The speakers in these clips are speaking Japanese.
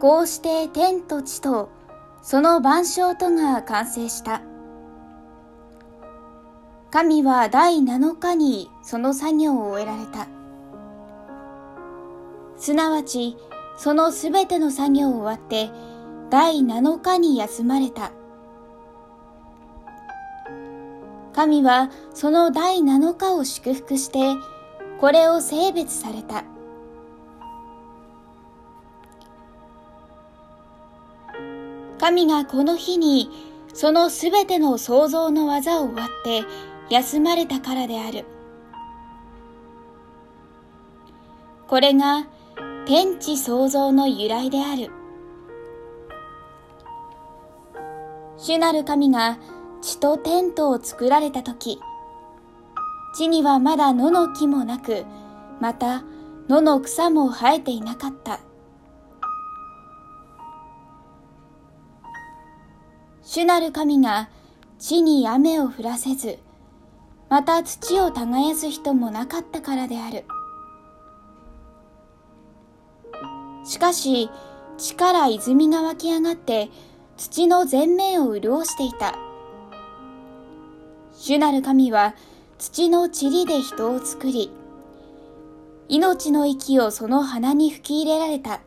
こうして天と地とその万象とが完成した。神は第7日にその作業を終えられた。すなわち、そのすべての作業を終わって、第7日に休まれた。神はその第7日を祝福して、これを性別された。神がこの日にそのすべての創造の技を終わって休まれたからである。これが天地創造の由来である。主なる神が地と天とを作られたとき、地にはまだ野の木もなく、また野の草も生えていなかった。主なる神が地に雨を降らせず、また土を耕す人もなかったからである。しかし、地から泉が湧き上がって土の全面を潤していた。主なる神は土の塵で人を作り、命の息をその鼻に吹き入れられた。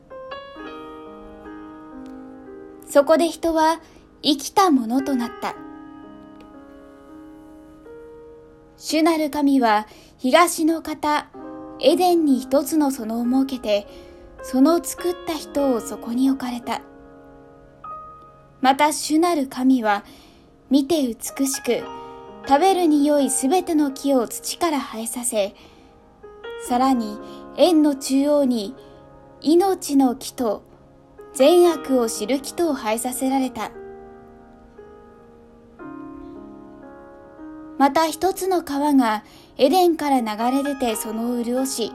そこで人は生きたものとなった。主なる神は東の方、エデンに一つの園を設けて、その作った人をそこに置かれた。また主なる神は、見て美しく、食べるに良いすべての木を土から生えさせ、さらに円の中央に命の木と善悪を知る木とを生えさせられた。また一つの川がエデンから流れ出てその潤し、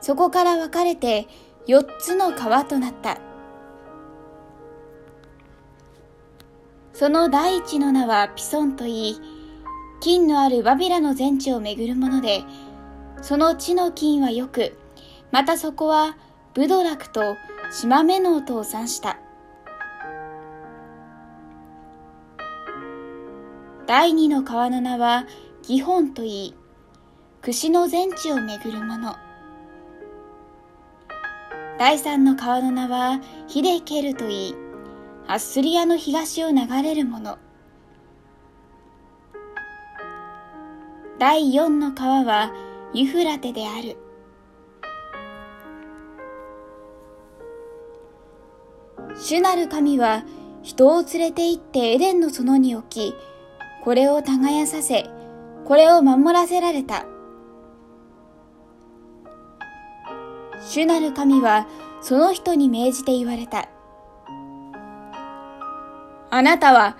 そこから分かれて四つの川となった。その第一の名はピソンといい、金のあるバビラの全地を巡るもので、その地の金はよく、またそこはブドラクとシマメノウとを産した。第二の川の名はギホンといい、串の全地を巡るもの。第三の川の名はヒデケルといい、アッスリアの東を流れるもの。第四の川はユフラテである。主なる神は人を連れて行ってエデンの園に置き、これを耕させ、これを守らせられた。主なる神はその人に命じて言われた。あなたは、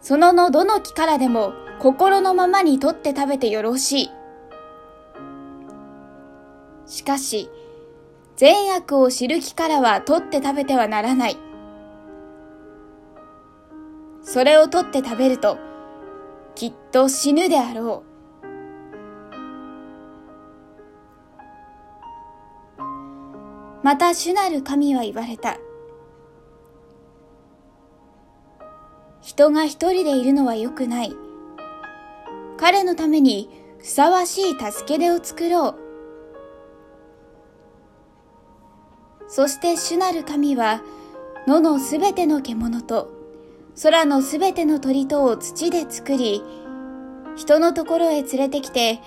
そののどの木からでも心のままに取って食べてよろしい。しかし、善悪を知る木からは取って食べてはならない。それを取って食べると、きっと死ぬであろう。また主なる神は言われた。人が一人でいるのは良くない。彼のためにふさわしい助け出を作ろう。そして主なる神は野のすべての獣と空のすべての鳥とを土で作り、人のところへ連れてきて、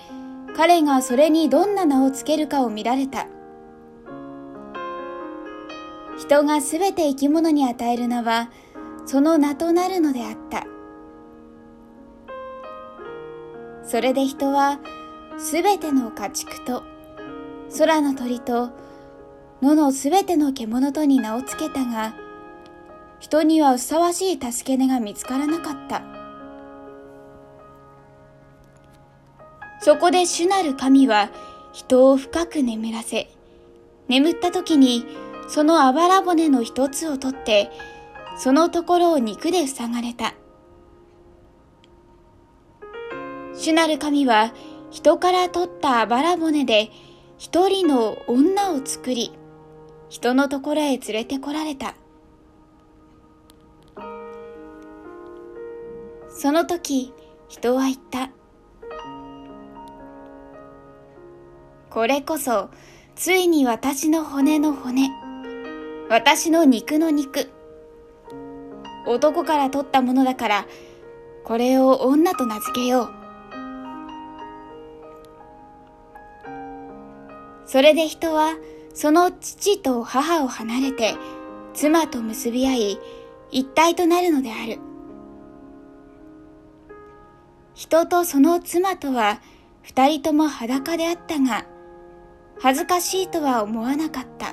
彼がそれにどんな名をつけるかを見られた。人がすべて生き物に与える名は、その名となるのであった。それで人は、すべての家畜と、空の鳥と、野のすべての獣とに名をつけたが、人にはふさわしい助け根が見つからなかった。そこで主なる神は人を深く眠らせ、眠った時にそのあばら骨の一つを取って、そのところを肉で塞がれた。主なる神は人から取ったあばら骨で一人の女を作り、人のところへ連れてこられた。その時、人は言った。これこそ、ついに私の骨の骨、私の肉の肉。男から取ったものだから、これを女と名付けよう。それで人は、その父と母を離れて、妻と結び合い、一体となるのである。人とその妻とは二人とも裸であったが、恥ずかしいとは思わなかった。